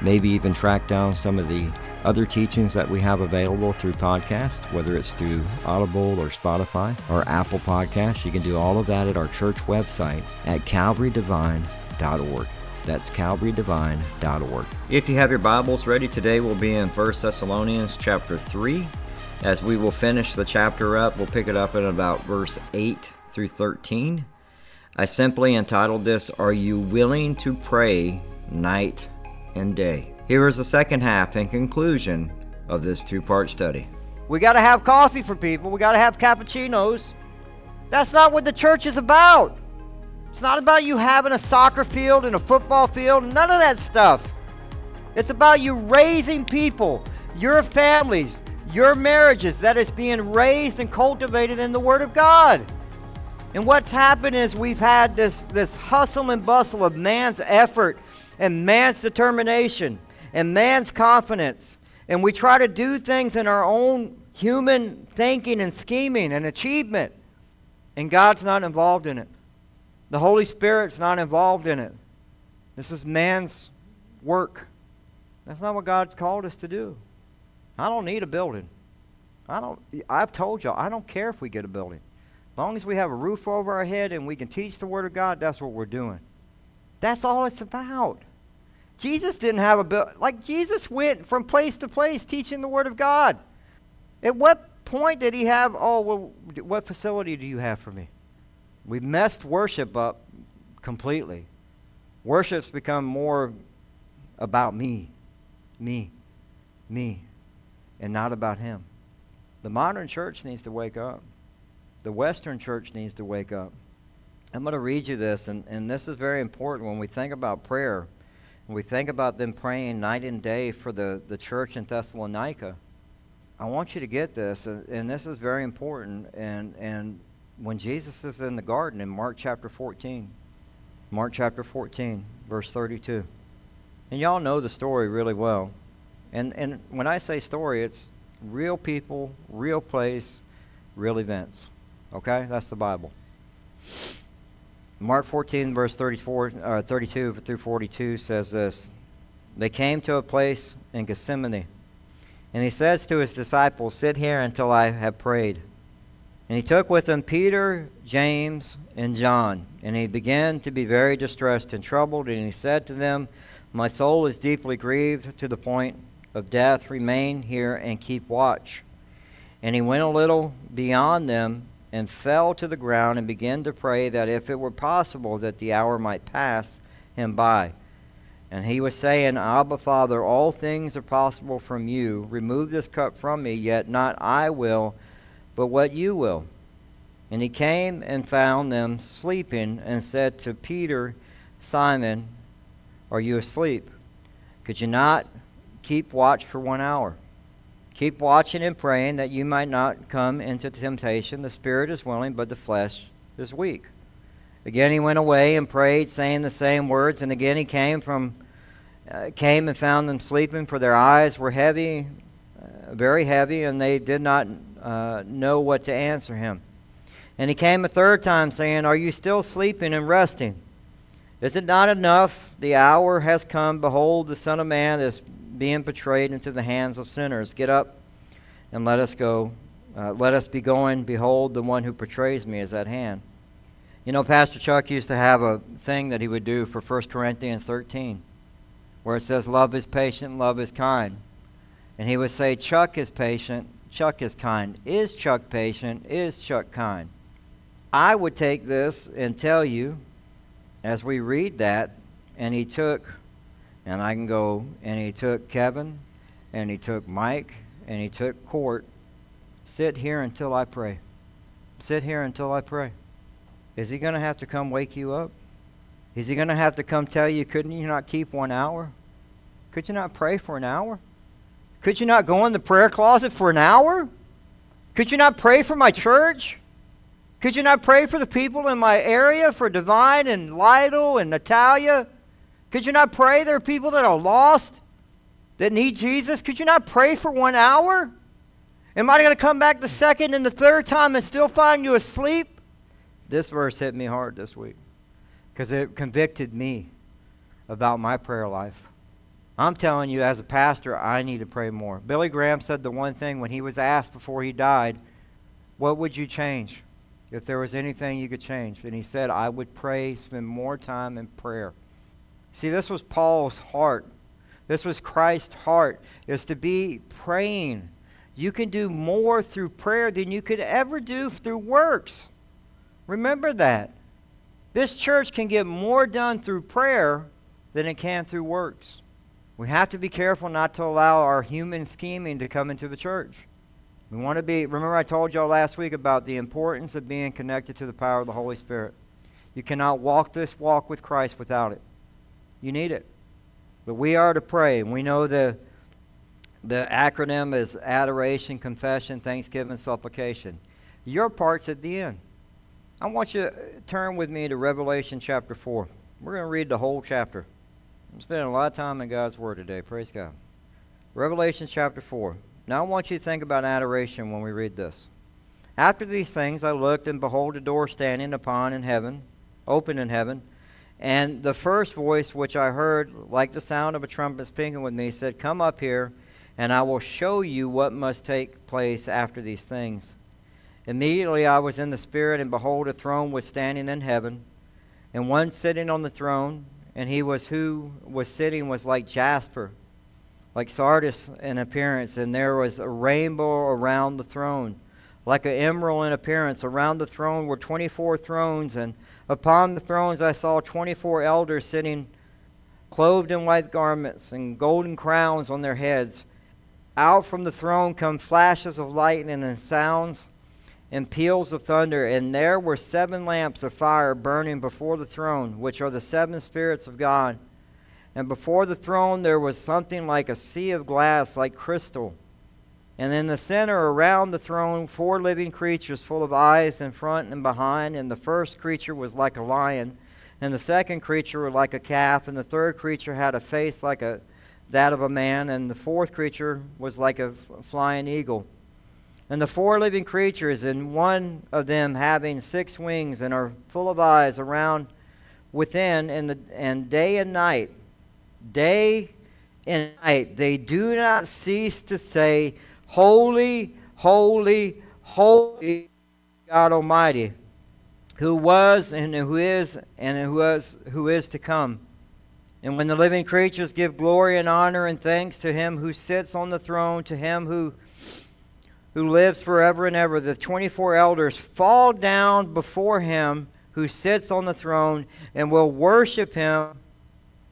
maybe even track down some of the other teachings that we have available through podcast, whether it's through Audible or Spotify or Apple Podcasts. You can do all of that at our church website at calvarydevine.org. That's calvarydevine.org. If you have your Bibles ready today, we'll be in 1 Thessalonians chapter 3. As we will finish the chapter up, we'll pick it up at about verse 8 through 13. I simply entitled this, Are You Willing to Pray Night and Day? Here is the second half and conclusion of this two part study. We got to have coffee for people. We got to have cappuccinos. That's not what the church is about. It's not about you having a soccer field and a football field, none of that stuff. It's about you raising people, your families, your marriages that is being raised and cultivated in the Word of God. And what's happened is we've had this, this hustle and bustle of man's effort and man's determination and man's confidence. And we try to do things in our own human thinking and scheming and achievement. And God's not involved in it. The Holy Spirit's not involved in it. This is man's work. That's not what God's called us to do. I don't need a building. I don't I've told y'all, I don't care if we get a building. As long as we have a roof over our head and we can teach the word of God, that's what we're doing. That's all it's about. Jesus didn't have a bill. Like, Jesus went from place to place teaching the Word of God. At what point did he have, oh, well, what facility do you have for me? We've messed worship up completely. Worship's become more about me, me, me, and not about him. The modern church needs to wake up. The Western church needs to wake up. I'm going to read you this, and, and this is very important when we think about prayer we think about them praying night and day for the, the church in Thessalonica, I want you to get this, and, and this is very important. And, and when Jesus is in the garden in Mark chapter 14, Mark chapter 14, verse 32. And y'all know the story really well. And, and when I say story, it's real people, real place, real events. Okay? That's the Bible. Mark 14, verse 34, uh, 32 through 42 says this They came to a place in Gethsemane, and he says to his disciples, Sit here until I have prayed. And he took with him Peter, James, and John, and he began to be very distressed and troubled, and he said to them, My soul is deeply grieved to the point of death. Remain here and keep watch. And he went a little beyond them and fell to the ground and began to pray that if it were possible that the hour might pass him by. And he was saying, Abba, Father, all things are possible from you. Remove this cup from me, yet not I will, but what you will. And he came and found them sleeping and said to Peter, Simon, are you asleep? Could you not keep watch for one hour? Keep watching and praying that you might not come into temptation. The spirit is willing, but the flesh is weak. Again he went away and prayed, saying the same words. And again he came from uh, came and found them sleeping, for their eyes were heavy, uh, very heavy, and they did not uh, know what to answer him. And he came a third time, saying, Are you still sleeping and resting? Is it not enough? The hour has come. Behold, the Son of Man is being betrayed into the hands of sinners. Get up and let us go. Uh, let us be going. Behold, the one who betrays me is at hand. You know, Pastor Chuck used to have a thing that he would do for 1 Corinthians 13, where it says, Love is patient, love is kind. And he would say, Chuck is patient, Chuck is kind. Is Chuck patient? Is Chuck kind? I would take this and tell you as we read that, and he took, and I can go, and he took Kevin, and he took Mike, and he took Court. Sit here until I pray. Sit here until I pray. Is he going to have to come wake you up? Is he going to have to come tell you, couldn't you not keep one hour? Could you not pray for an hour? Could you not go in the prayer closet for an hour? Could you not pray for my church? Could you not pray for the people in my area, for Devine and Lytle and Natalia? Could you not pray? There are people that are lost, that need Jesus. Could you not pray for one hour? Am I going to come back the second and the third time and still find you asleep? This verse hit me hard this week because it convicted me about my prayer life. I'm telling you, as a pastor, I need to pray more. Billy Graham said the one thing when he was asked before he died, What would you change if there was anything you could change? And he said, I would pray, spend more time in prayer. See, this was Paul's heart. This was Christ's heart, is to be praying. You can do more through prayer than you could ever do through works. Remember that. This church can get more done through prayer than it can through works. We have to be careful not to allow our human scheming to come into the church. We want to be, remember, I told y'all last week about the importance of being connected to the power of the Holy Spirit. You cannot walk this walk with Christ without it. You need it. But we are to pray, we know the, the acronym is adoration, confession, thanksgiving, supplication. Your part's at the end. I want you to turn with me to Revelation chapter 4. We're going to read the whole chapter. I'm spending a lot of time in God's Word today. Praise God. Revelation chapter 4. Now I want you to think about adoration when we read this. After these things I looked, and behold, a door standing upon in heaven, open in heaven. And the first voice which I heard, like the sound of a trumpet speaking with me, said, Come up here, and I will show you what must take place after these things. Immediately I was in the Spirit, and behold, a throne was standing in heaven, and one sitting on the throne, and he was who was sitting was like jasper, like sardis in appearance, and there was a rainbow around the throne, like an emerald in appearance. Around the throne were twenty four thrones, and upon the thrones I saw twenty four elders sitting, clothed in white garments, and golden crowns on their heads. Out from the throne come flashes of lightning and sounds and peals of thunder, and there were seven lamps of fire burning before the throne, which are the seven spirits of God. And before the throne there was something like a sea of glass, like crystal. And in the center around the throne, four living creatures full of eyes in front and behind. And the first creature was like a lion, and the second creature was like a calf, and the third creature had a face like a, that of a man, and the fourth creature was like a flying eagle. And the four living creatures, and one of them having six wings and are full of eyes around within, and, the, and day and night, day and night, they do not cease to say, Holy, holy, holy God Almighty, who was and who is and who is, who is to come. And when the living creatures give glory and honor and thanks to him who sits on the throne, to him who who lives forever and ever, the 24 elders fall down before him who sits on the throne and will worship him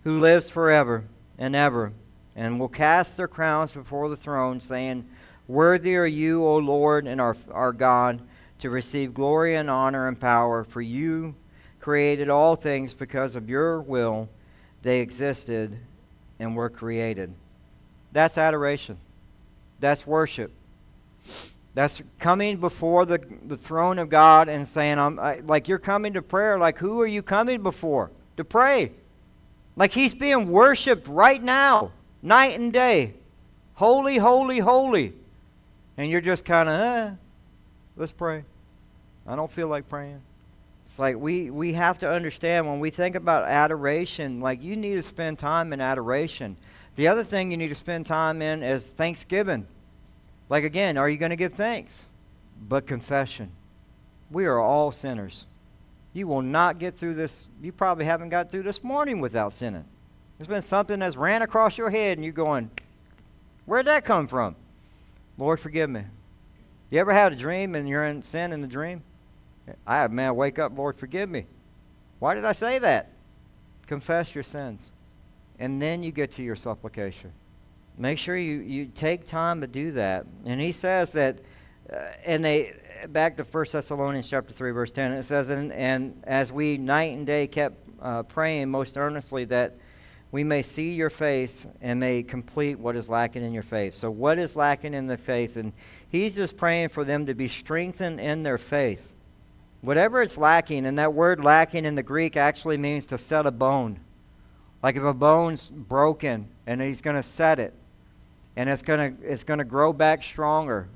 who lives forever and ever, and will cast their crowns before the throne, saying, Worthy are you, O Lord and our, our God, to receive glory and honor and power, for you created all things because of your will. They existed and were created. That's adoration. That's worship. That's coming before the, the throne of God and saying, I'm, I, like you're coming to prayer. Like, who are you coming before? To pray. Like he's being worshiped right now, night and day. Holy, holy, holy. And you're just kind of, eh, let's pray. I don't feel like praying. It's like we, we have to understand when we think about adoration, like you need to spend time in adoration. The other thing you need to spend time in is thanksgiving. Like again, are you going to give thanks? But confession. We are all sinners. You will not get through this. You probably haven't got through this morning without sinning. There's been something that's ran across your head and you're going, Where'd that come from? Lord, forgive me. You ever had a dream and you're in sin in the dream? I have, man, wake up, Lord, forgive me. Why did I say that? Confess your sins. And then you get to your supplication. Make sure you, you take time to do that. And he says that, uh, and they, back to 1 Thessalonians chapter 3, verse 10, it says, and, and as we night and day kept uh, praying most earnestly that we may see your face and may complete what is lacking in your faith. So, what is lacking in the faith? And he's just praying for them to be strengthened in their faith. Whatever is lacking, and that word lacking in the Greek actually means to set a bone. Like if a bone's broken and he's going to set it, and it's going to it's going to grow back stronger.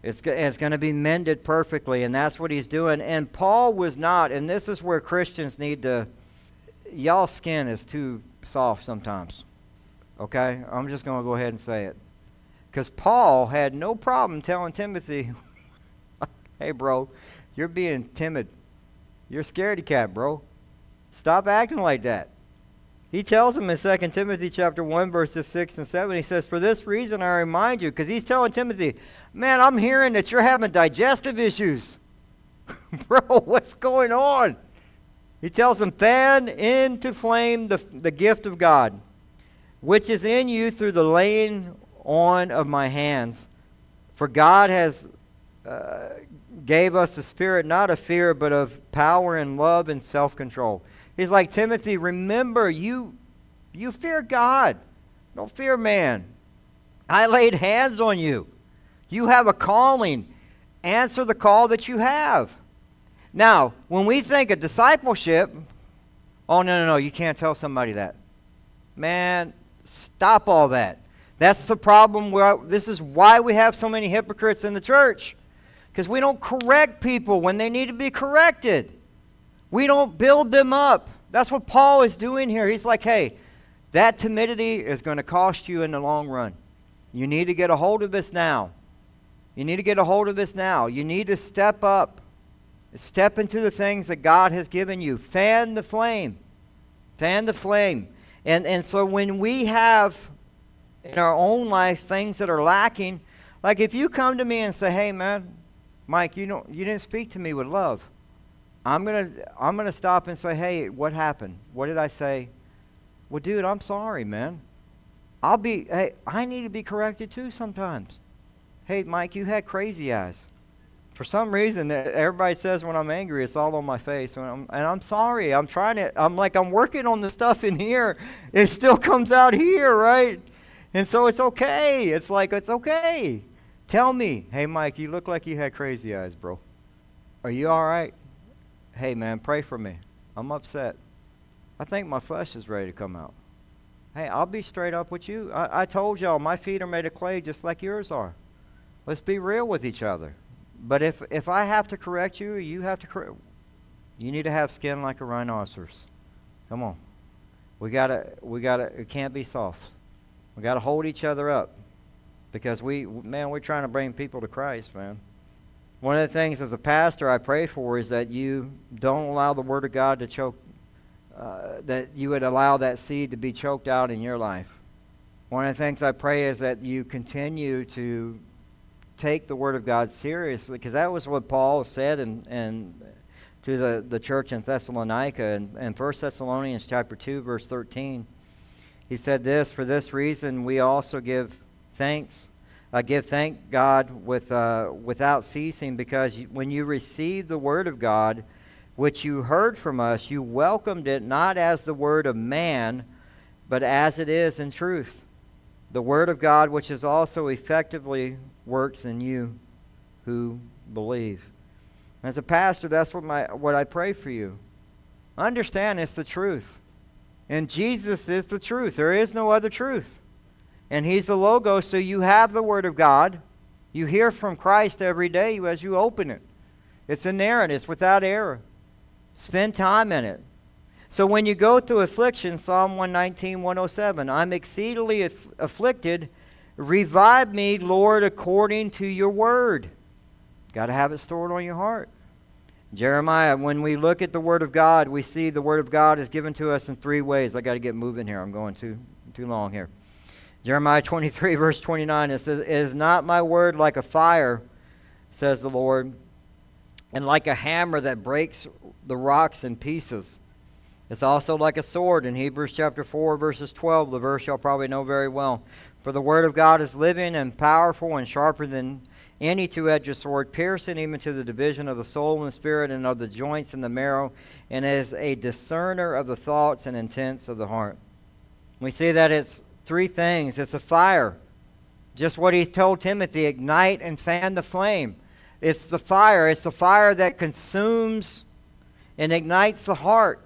It's, it's going to be mended perfectly, and that's what he's doing. And Paul was not, and this is where Christians need to. Y'all skin is too soft sometimes. Okay? I'm just going to go ahead and say it. Because Paul had no problem telling Timothy, hey, bro, you're being timid. You're scaredy cat, bro. Stop acting like that. He tells him in 2 Timothy chapter 1, verses 6 and 7, he says, For this reason I remind you, because he's telling Timothy, Man, I'm hearing that you're having digestive issues. Bro, what's going on? He tells them, Fan into flame the, the gift of God, which is in you through the laying on of my hands. For God has uh, gave us a spirit not of fear, but of power and love and self control. He's like, Timothy, remember, you, you fear God. Don't fear man. I laid hands on you. You have a calling. Answer the call that you have. Now, when we think of discipleship, oh, no, no, no, you can't tell somebody that. Man, stop all that. That's the problem. Where, this is why we have so many hypocrites in the church. Because we don't correct people when they need to be corrected. We don't build them up. That's what Paul is doing here. He's like, hey, that timidity is going to cost you in the long run. You need to get a hold of this now. You need to get a hold of this now. You need to step up. Step into the things that God has given you. Fan the flame. Fan the flame. And, and so when we have in our own life things that are lacking, like if you come to me and say, hey, man, Mike, you, don't, you didn't speak to me with love. I'm going to I'm going to stop and say, "Hey, what happened? What did I say?" Well, dude, I'm sorry, man. I'll be hey, I need to be corrected too sometimes. Hey, Mike, you had crazy eyes. For some reason, everybody says when I'm angry, it's all on my face. I'm, and I'm sorry. I'm trying to, I'm like, I'm working on the stuff in here. It still comes out here, right? And so it's okay. It's like, it's okay. Tell me, hey, Mike, you look like you had crazy eyes, bro. Are you all right? hey, man, pray for me. I'm upset. I think my flesh is ready to come out. Hey, I'll be straight up with you. I, I told y'all my feet are made of clay just like yours are. Let's be real with each other. But if, if I have to correct you, you have to correct. You need to have skin like a rhinoceros. Come on. We gotta, we gotta, it can't be soft. We gotta hold each other up. Because we, man, we're trying to bring people to Christ, man. One of the things as a pastor I pray for is that you don't allow the Word of God to choke, uh, that you would allow that seed to be choked out in your life. One of the things I pray is that you continue to take the Word of God seriously, because that was what Paul said in, in, to the, the church in Thessalonica. In, in 1 Thessalonians chapter 2, verse 13, he said this, For this reason we also give thanks uh, give thank God with, uh, without ceasing, because when you received the word of God, which you heard from us, you welcomed it not as the word of man, but as it is in truth. The word of God, which is also effectively works in you who believe. As a pastor, that's what, my, what I pray for you. Understand it's the truth. And Jesus is the truth. There is no other truth and He's the Logos, so you have the Word of God. You hear from Christ every day as you open it. It's in there it's without error. Spend time in it. So when you go through affliction, Psalm 119, 107, I'm exceedingly aff- afflicted. Revive me, Lord, according to your word. Got to have it stored on your heart. Jeremiah, when we look at the Word of God, we see the Word of God is given to us in three ways. I got to get moving here. I'm going too too long here. Jeremiah 23, verse 29, it says, Is not my word like a fire, says the Lord, and like a hammer that breaks the rocks in pieces? It's also like a sword in Hebrews chapter 4, verses 12, the verse y'all probably know very well. For the word of God is living and powerful and sharper than any two edged sword, piercing even to the division of the soul and spirit and of the joints and the marrow, and is a discerner of the thoughts and intents of the heart. We see that it's three things it's a fire, just what he told Timothy ignite and fan the flame. It's the fire, it's the fire that consumes and ignites the heart,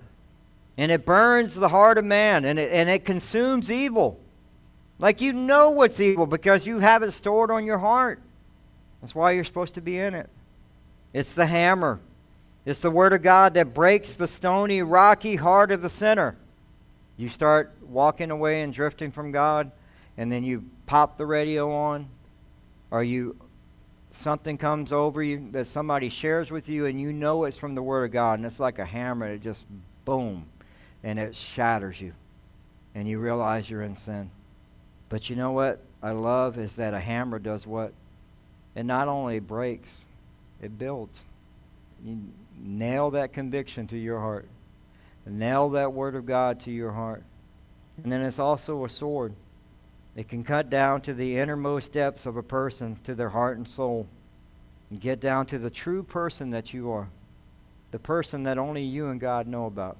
and it burns the heart of man, and it, and it consumes evil. Like you know what's evil because you have it stored on your heart. That's why you're supposed to be in it. It's the hammer. It's the Word of God that breaks the stony, rocky heart of the sinner. You start walking away and drifting from God, and then you pop the radio on, or you something comes over you that somebody shares with you, and you know it's from the Word of God, and it's like a hammer. It just boom, and it shatters you, and you realize you're in sin. But you know what I love is that a hammer does what? It not only breaks, it builds. You nail that conviction to your heart. Nail that word of God to your heart. And then it's also a sword. It can cut down to the innermost depths of a person, to their heart and soul, and get down to the true person that you are, the person that only you and God know about.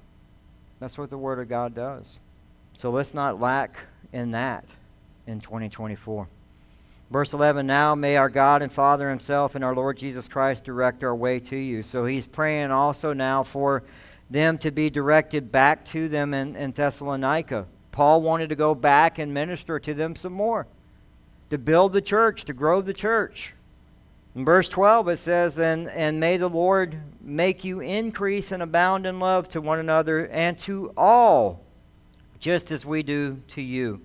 That's what the Word of God does. So let's not lack in that in 2024. Verse 11 Now may our God and Father Himself and our Lord Jesus Christ direct our way to you. So he's praying also now for them to be directed back to them in, in Thessalonica. Paul wanted to go back and minister to them some more, to build the church, to grow the church. In verse 12 it says, and, and may the Lord make you increase and abound in love to one another and to all, just as we do to you.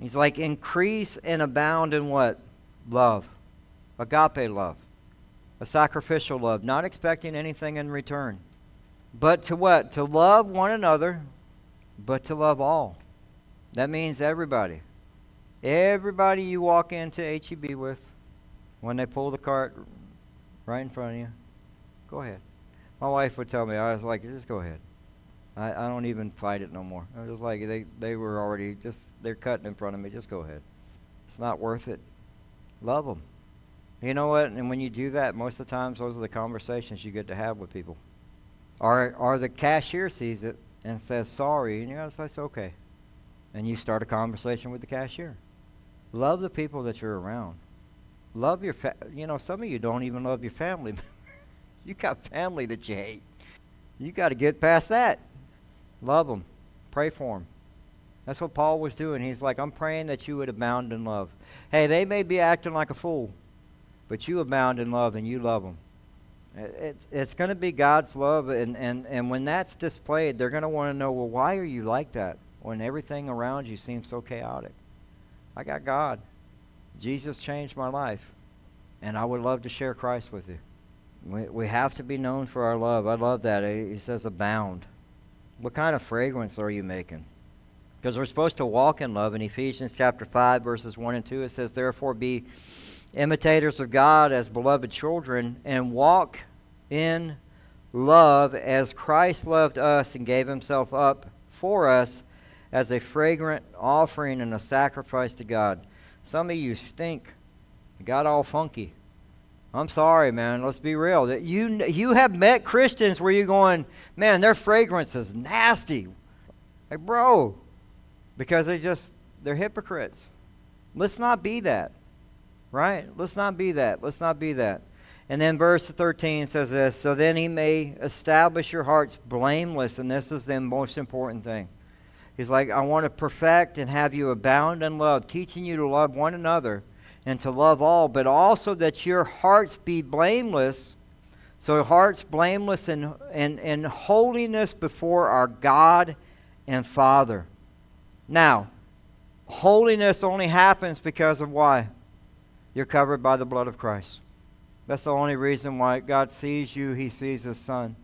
He's like, increase and abound in what? Love. Agape love. A sacrificial love, not expecting anything in return. But to what? To love one another, but to love all. That means everybody. Everybody you walk into HEB with, when they pull the cart right in front of you, go ahead. My wife would tell me, I was like, just go ahead. I, I don't even fight it no more. I was like, they, they were already just, they're cutting in front of me. Just go ahead. It's not worth it. Love them. You know what? And when you do that, most of the times, those are the conversations you get to have with people. Or, or the cashier sees it and says sorry, and you go, it's okay. And you start a conversation with the cashier. Love the people that you're around. Love your, fa- you know, some of you don't even love your family. you got family that you hate. You got to get past that. Love them. Pray for them. That's what Paul was doing. He's like, I'm praying that you would abound in love. Hey, they may be acting like a fool, but you abound in love and you love them. It's, it's going to be God's love, and, and, and when that's displayed, they're going to want to know, well, why are you like that when everything around you seems so chaotic? I got God. Jesus changed my life, and I would love to share Christ with you. We, we have to be known for our love. I love that. He says abound. What kind of fragrance are you making? Because we're supposed to walk in love. In Ephesians chapter 5, verses 1 and 2, it says, Therefore be imitators of God as beloved children, and walk in love as Christ loved us and gave himself up for us as a fragrant offering and a sacrifice to God. Some of you stink. You got all funky. I'm sorry, man. Let's be real. That you you have met Christians where you're going, man, their fragrance is nasty. Like, bro, because they just they're hypocrites. Let's not be that. Right? Let's not be that. Let's not be that. And then verse 13 says this, so then he may establish your hearts blameless, and this is the most important thing. He's like, I want to perfect and have you abound in love, teaching you to love one another and to love all, but also that your hearts be blameless. So, hearts blameless and, and, and holiness before our God and Father. Now, holiness only happens because of why? You're covered by the blood of Christ. That's the only reason why God sees you, He sees His Son.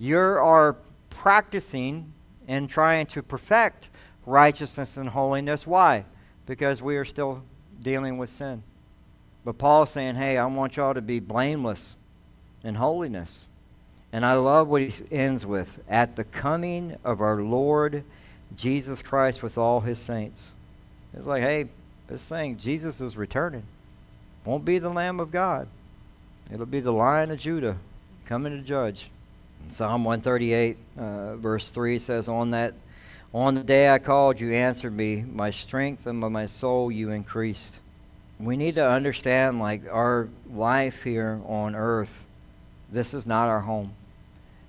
You are practicing and trying to perfect righteousness and holiness. Why? Because we are still dealing with sin. But Paul's saying, hey, I want y'all to be blameless in holiness. And I love what he ends with at the coming of our Lord Jesus Christ with all his saints. It's like, hey, this thing, Jesus is returning. Won't be the Lamb of God, it'll be the Lion of Judah coming to judge. Psalm 138, uh, verse 3 says, On that on the day I called, you answered me. My strength and my soul you increased. We need to understand, like, our life here on earth, this is not our home.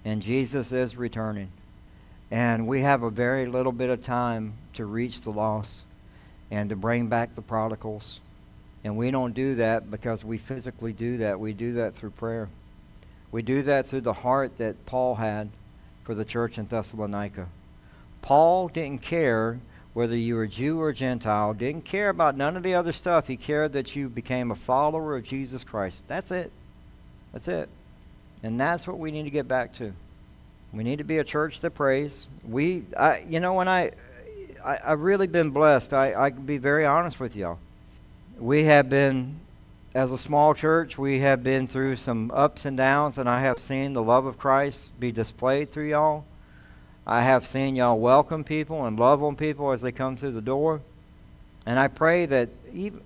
And Jesus is returning. And we have a very little bit of time to reach the lost and to bring back the prodigals. And we don't do that because we physically do that. We do that through prayer. We do that through the heart that Paul had for the church in Thessalonica. Paul didn't care whether you were Jew or Gentile, didn't care about none of the other stuff. He cared that you became a follower of Jesus Christ. That's it. That's it. And that's what we need to get back to. We need to be a church that prays. We, I, you know, when I, I, I've really been blessed. I, I can be very honest with y'all. We have been, as a small church, we have been through some ups and downs, and I have seen the love of Christ be displayed through y'all. I have seen y'all welcome people and love on people as they come through the door. And I pray that, even,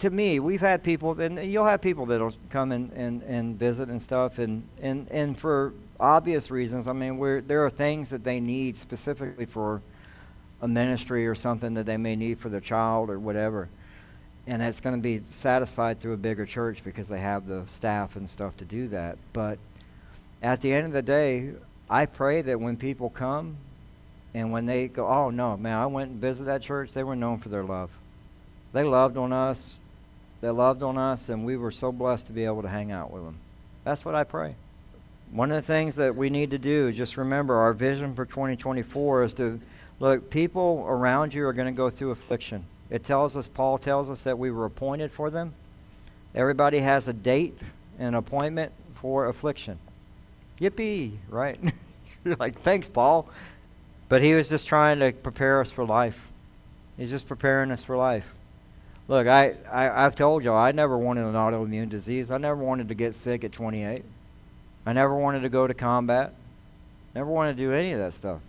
to me, we've had people, and you'll have people that'll come and, and, and visit and stuff, and, and, and for obvious reasons. I mean, we're, there are things that they need specifically for a ministry or something that they may need for their child or whatever. And it's going to be satisfied through a bigger church because they have the staff and stuff to do that. But at the end of the day, I pray that when people come and when they go, oh no, man, I went and visited that church, they were known for their love. They loved on us. They loved on us, and we were so blessed to be able to hang out with them. That's what I pray. One of the things that we need to do, just remember, our vision for 2024 is to look, people around you are going to go through affliction. It tells us, Paul tells us that we were appointed for them. Everybody has a date, an appointment for affliction. Yippee, right? You're like, thanks, Paul. But he was just trying to prepare us for life. He's just preparing us for life. Look, I, I, I've told y'all, I never wanted an autoimmune disease. I never wanted to get sick at 28. I never wanted to go to combat. Never wanted to do any of that stuff.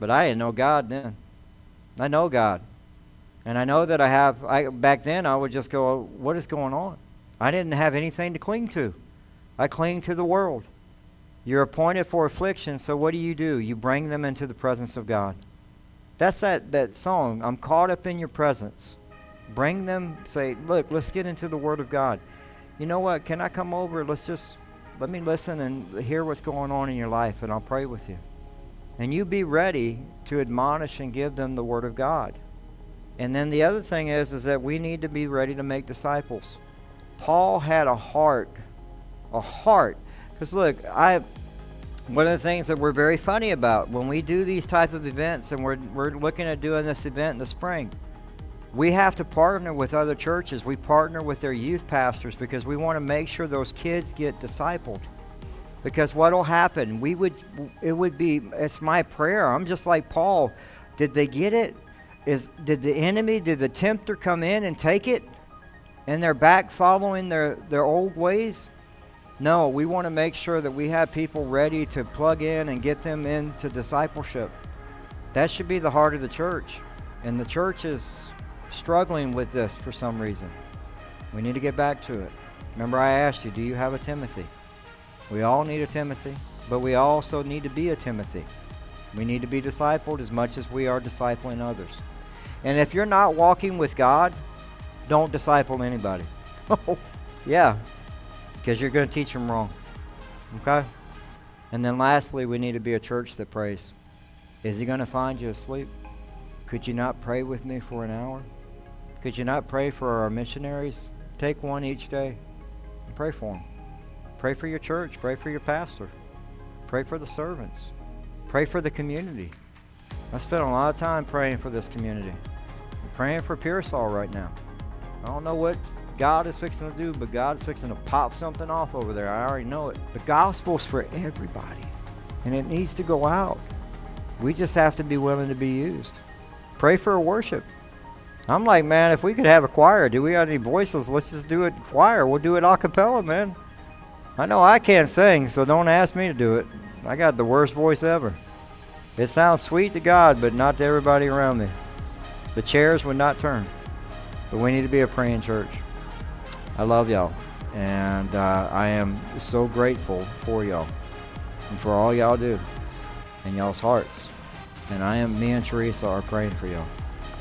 But I didn't know God then. I know God. And I know that I have, I, back then I would just go, oh, what is going on? I didn't have anything to cling to. I cling to the world. You're appointed for affliction, so what do you do? You bring them into the presence of God. That's that, that song, I'm caught up in your presence. Bring them, say, look, let's get into the Word of God. You know what? Can I come over? Let's just, let me listen and hear what's going on in your life, and I'll pray with you. And you be ready to admonish and give them the Word of God. And then the other thing is, is that we need to be ready to make disciples. Paul had a heart, a heart because look, I one of the things that we're very funny about when we do these type of events, and we're we're looking at doing this event in the spring, we have to partner with other churches. We partner with their youth pastors because we want to make sure those kids get discipled. Because what will happen? We would it would be it's my prayer. I'm just like Paul. Did they get it? Is did the enemy, did the tempter come in and take it? And they're back following their, their old ways? No, we want to make sure that we have people ready to plug in and get them into discipleship. That should be the heart of the church. And the church is struggling with this for some reason. We need to get back to it. Remember, I asked you, do you have a Timothy? We all need a Timothy, but we also need to be a Timothy. We need to be discipled as much as we are discipling others. And if you're not walking with God, don't disciple anybody. Oh, yeah, because you're going to teach them wrong. Okay? And then lastly, we need to be a church that prays. Is he going to find you asleep? Could you not pray with me for an hour? Could you not pray for our missionaries? Take one each day and pray for them. Pray for your church. Pray for your pastor. Pray for the servants. Pray for the community. I spent a lot of time praying for this community. Praying for Pearsall right now. I don't know what God is fixing to do, but God is fixing to pop something off over there. I already know it. The gospel's for everybody, and it needs to go out. We just have to be willing to be used. Pray for worship. I'm like, man, if we could have a choir, do we have any voices? Let's just do it choir. We'll do it a cappella, man. I know I can't sing, so don't ask me to do it. I got the worst voice ever. It sounds sweet to God, but not to everybody around me. The chairs would not turn. But we need to be a praying church. I love y'all. And uh, I am so grateful for y'all and for all y'all do and y'all's hearts. And I am, me and Teresa are praying for y'all.